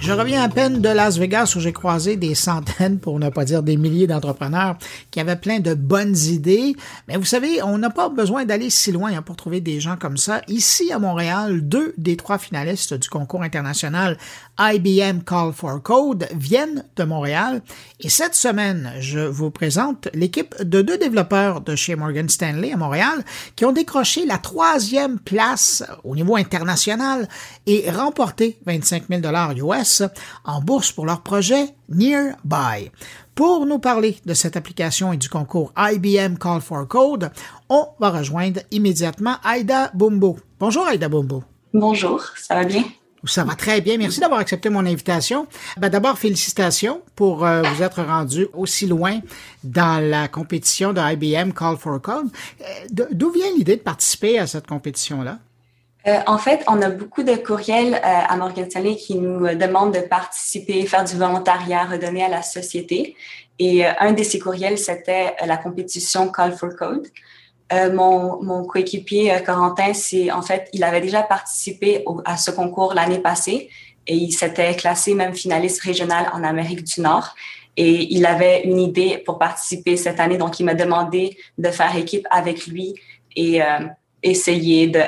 Je reviens à peine de Las Vegas où j'ai croisé des centaines, pour ne pas dire des milliers d'entrepreneurs qui avaient plein de bonnes idées. Mais vous savez, on n'a pas besoin d'aller si loin hein, pour trouver des gens comme ça. Ici à Montréal, deux des trois finalistes du concours international IBM Call for Code viennent de Montréal. Et cette semaine, je vous présente l'équipe de deux développeurs de chez Morgan Stanley à Montréal qui ont décroché la troisième place au niveau international et remporté 25 000 US en bourse pour leur projet Nearby. Pour nous parler de cette application et du concours IBM Call for Code, on va rejoindre immédiatement Aida Bumbo. Bonjour Aida Bumbo. Bonjour, ça va bien? Ça va très bien. Merci d'avoir accepté mon invitation. Ben, D'abord, félicitations pour euh, vous être rendu aussi loin dans la compétition de IBM Call for Code. Euh, d'où vient l'idée de participer à cette compétition-là? Euh, en fait, on a beaucoup de courriels euh, à Morgan Stanley qui nous euh, demandent de participer, faire du volontariat, redonner à la société. Et un de ces courriels, c'était la compétition Call for Code. mon, mon coéquipier Corentin, c'est en fait, il avait déjà participé à ce concours l'année passée et il s'était classé même finaliste régional en Amérique du Nord. Et il avait une idée pour participer cette année, donc il m'a demandé de faire équipe avec lui et essayer de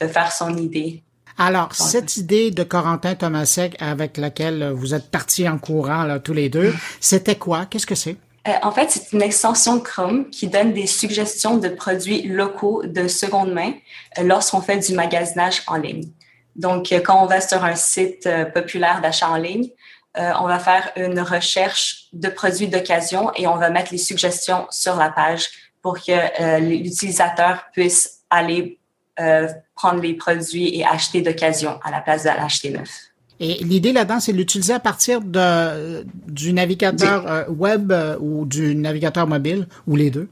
de faire son idée. Alors, cette idée de Corentin Thomasek avec laquelle vous êtes partis en courant là, tous les deux, c'était quoi? Qu'est-ce que c'est? Euh, en fait, c'est une extension Chrome qui donne des suggestions de produits locaux de seconde main euh, lorsqu'on fait du magasinage en ligne. Donc, euh, quand on va sur un site populaire d'achat en ligne, on va faire une recherche de produits d'occasion et on va mettre les suggestions sur la page pour que l'utilisateur puisse aller euh, prendre les produits et acheter d'occasion à la place de l'acheter neuf. Et l'idée là-dedans, c'est de l'utiliser à partir de, du navigateur euh, web euh, ou du navigateur mobile ou les deux?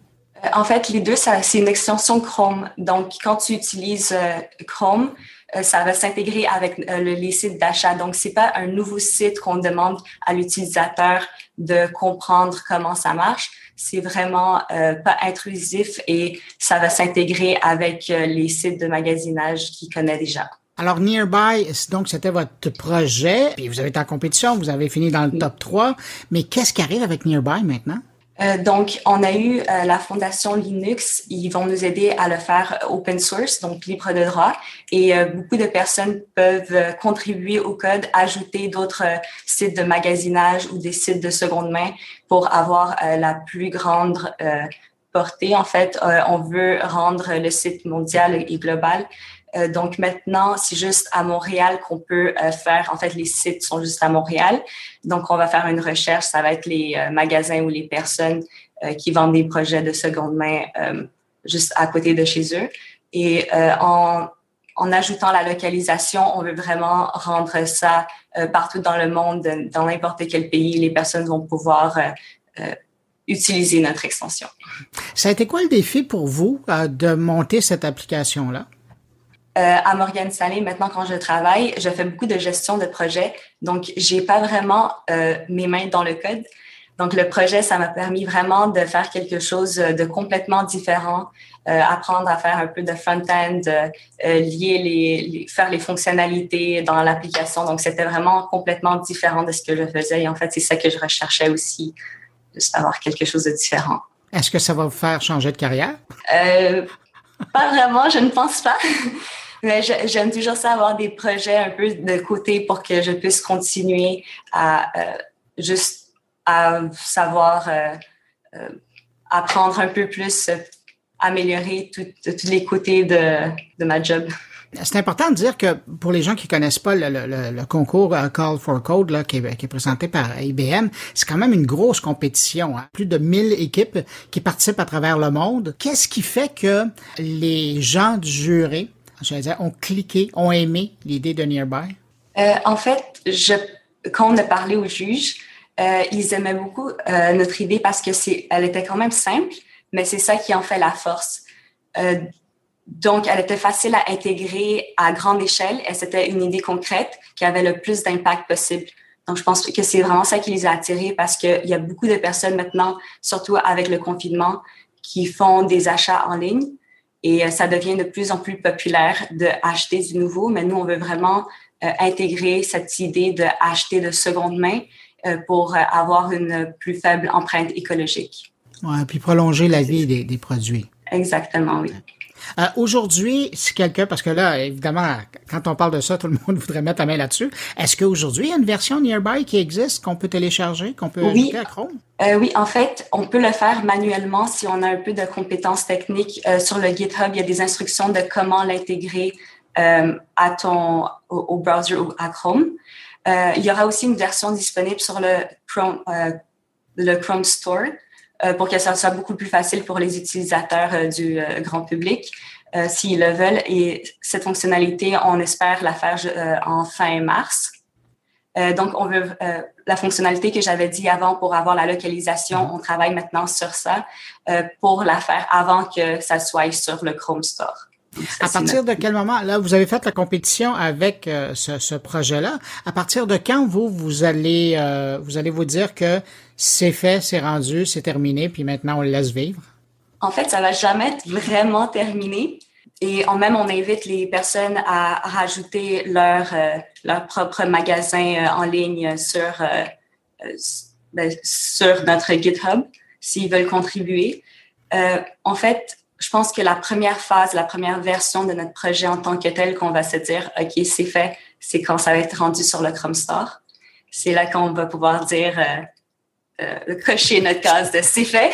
En fait, les deux, c'est une extension Chrome. Donc, quand tu utilises Chrome, ça va s'intégrer avec les sites d'achat. Donc, c'est pas un nouveau site qu'on demande à l'utilisateur de comprendre comment ça marche c'est vraiment euh, pas intrusif et ça va s'intégrer avec euh, les sites de magasinage qu'il connaît déjà. Alors, Nearby, donc, c'était votre projet, puis vous avez été en compétition, vous avez fini dans le top 3, mais qu'est-ce qui arrive avec Nearby maintenant? Euh, donc, on a eu euh, la fondation Linux. Ils vont nous aider à le faire open source, donc libre de droit. Et euh, beaucoup de personnes peuvent contribuer au code, ajouter d'autres sites de magasinage ou des sites de seconde main pour avoir la plus grande portée. En fait, on veut rendre le site mondial et global euh, donc maintenant, c'est juste à Montréal qu'on peut euh, faire. En fait, les sites sont juste à Montréal. Donc, on va faire une recherche. Ça va être les euh, magasins ou les personnes qui vendent des projets de seconde main juste à côté de chez eux. Et en, en ajoutant la localisation, on veut vraiment rendre ça partout dans le monde, dans n'importe quel pays. Les personnes vont pouvoir utiliser notre extension. Ça a été quoi le défi pour vous de monter cette application-là? Euh, à Morgan Stanley, maintenant quand je travaille, je fais beaucoup de gestion de projet. Donc, j'ai pas vraiment euh, mes mains dans le code. Donc, le projet, ça m'a permis vraiment de faire quelque chose de complètement différent, euh, apprendre à faire un peu de front-end, lier les, faire les fonctionnalités dans l'application. Donc, c'était vraiment complètement différent de ce que je faisais. Et en fait, c'est ça que je recherchais aussi, juste avoir quelque chose de différent. Est-ce que ça va vous faire changer de carrière? pas vraiment, je ne pense pas. Mais j'aime toujours ça avoir des projets un peu de côté pour que je puisse continuer à euh, juste à savoir euh, euh, apprendre un peu plus, améliorer tous les côtés de, de ma job. C'est important de dire que pour les gens qui connaissent pas le, le, le concours Call for Code là, qui, est, qui est présenté par IBM, c'est quand même une grosse compétition. Hein? Plus de 1000 équipes qui participent à travers le monde. Qu'est-ce qui fait que les gens du jury j'allais dire, ont cliqué, ont aimé l'idée de Nearby? Euh, en fait, je, quand on a parlé aux juges, euh, ils aimaient beaucoup euh, notre idée parce que c'est, elle était quand même simple, mais c'est ça qui en fait la force. Donc, elle était facile à intégrer à grande échelle et c'était une idée concrète qui avait le plus d'impact possible. Donc, je pense que c'est vraiment ça qui les a attirés parce qu'il y a beaucoup de personnes maintenant, surtout avec le confinement, qui font des achats en ligne et euh, ça devient de plus en plus populaire d'acheter du nouveau, mais nous, on veut vraiment intégrer cette idée d'acheter de seconde main pour avoir une plus faible empreinte écologique. Ouais, puis prolonger la vie des, des produits. Exactement, oui. Euh, Aujourd'hui, si quelqu'un, parce que là, évidemment, quand on parle de ça, tout le monde voudrait mettre la main là-dessus. Est-ce qu'aujourd'hui, il y a une version Nearby qui existe, qu'on peut télécharger, qu'on peut oui. ajouter à Chrome? Euh, oui, en fait, on peut le faire manuellement si on a un peu de compétences techniques. Euh, sur le GitHub, il y a des instructions de comment l'intégrer euh, à ton, au, au, browser ou à Chrome. Euh, il y aura aussi une version disponible sur le Chrome, euh, le Chrome Store. Euh, pour que ça soit beaucoup plus facile pour les utilisateurs euh, du euh, grand public s'ils le veulent. Et cette fonctionnalité, on espère la faire en fin mars. donc, on veut la fonctionnalité que j'avais dit avant pour avoir la localisation. On travaille maintenant sur ça pour la faire avant que ça soit sur le Chrome Store. À partir de quel moment, là, vous avez fait la compétition avec euh, ce, ce projet-là. À partir de quand vous, vous allez, euh, vous allez vous dire que c'est fait, c'est rendu, c'est terminé, puis maintenant on le laisse vivre? En fait, ça va jamais être vraiment terminé. Et en même, on invite les personnes à rajouter leur, euh, leur propre magasin en ligne sur, ben, sur notre GitHub s'ils veulent contribuer. en fait, je pense que la première phase, la première version de notre projet en tant que tel, qu'on va se dire, OK, c'est fait, c'est quand ça va être rendu sur le Chrome Store. C'est là qu'on va pouvoir dire, euh, euh, cocher notre case de c'est fait.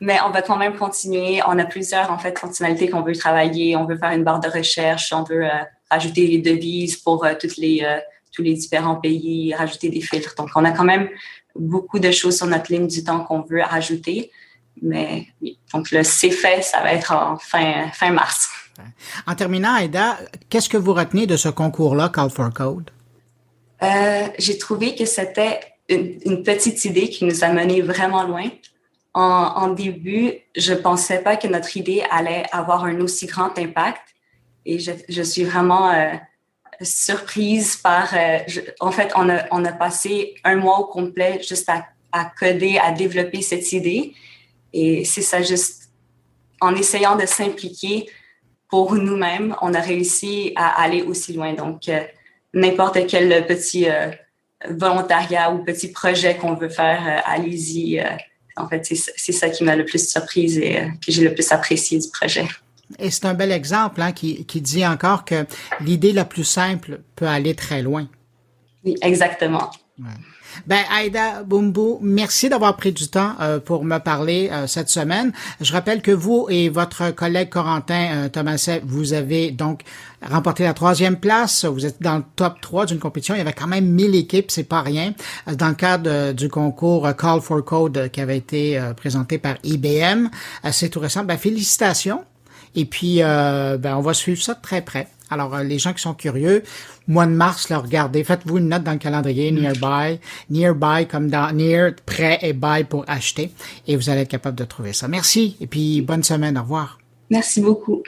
Mais on va quand même continuer. On a plusieurs, en fait, fonctionnalités qu'on veut travailler. On veut faire une barre de recherche. On veut euh, rajouter les devises pour euh, toutes les, euh, tous les différents pays, rajouter des filtres. Donc, on a quand même beaucoup de choses sur notre ligne du temps qu'on veut rajouter. Mais oui, donc le c'est fait, ça va être en fin, fin mars. En terminant, Aida, qu'est-ce que vous retenez de ce concours-là, Call for Code? Euh, J'ai trouvé que c'était une, une, petite idée qui nous a mené vraiment loin. En, en, début, je pensais pas que notre idée allait avoir un aussi grand impact. Et je, je suis vraiment euh, surprise par... Euh, je, en fait, on a, on a passé un mois au complet juste à, à coder, à développer cette idée. Et c'est ça, juste en essayant de s'impliquer pour nous-mêmes, on a réussi à aller aussi loin. Donc, euh, n'importe quel petit euh, volontariat ou petit projet qu'on veut faire, euh, allez-y. en fait, c'est ça qui m'a le plus surprise et que j'ai le plus apprécié du projet. Et c'est un bel exemple hein, qui, qui dit encore que l'idée la plus simple peut aller très loin. Oui, exactement. Ben, Aïda Bumbu, merci d'avoir pris du temps euh, pour me parler euh, cette semaine. Je rappelle que vous et votre collègue Corentin euh, Thomaset, vous avez donc remporté la troisième place. Vous êtes dans le top 3 d'une compétition. Il y avait quand même 1000 équipes, c'est pas rien. Dans le cadre du concours Call for Code qui avait été présenté par IBM, c'est tout récent. Ben, félicitations. Et puis, ben, on va suivre ça très près. Alors, euh, les gens qui sont curieux, mois de mars, là, regardez, faites-vous une note dans le calendrier, nearby, nearby comme dans near, prêt et buy pour acheter, et vous allez être capable de trouver ça. Merci, et puis bonne semaine, au revoir. Merci beaucoup.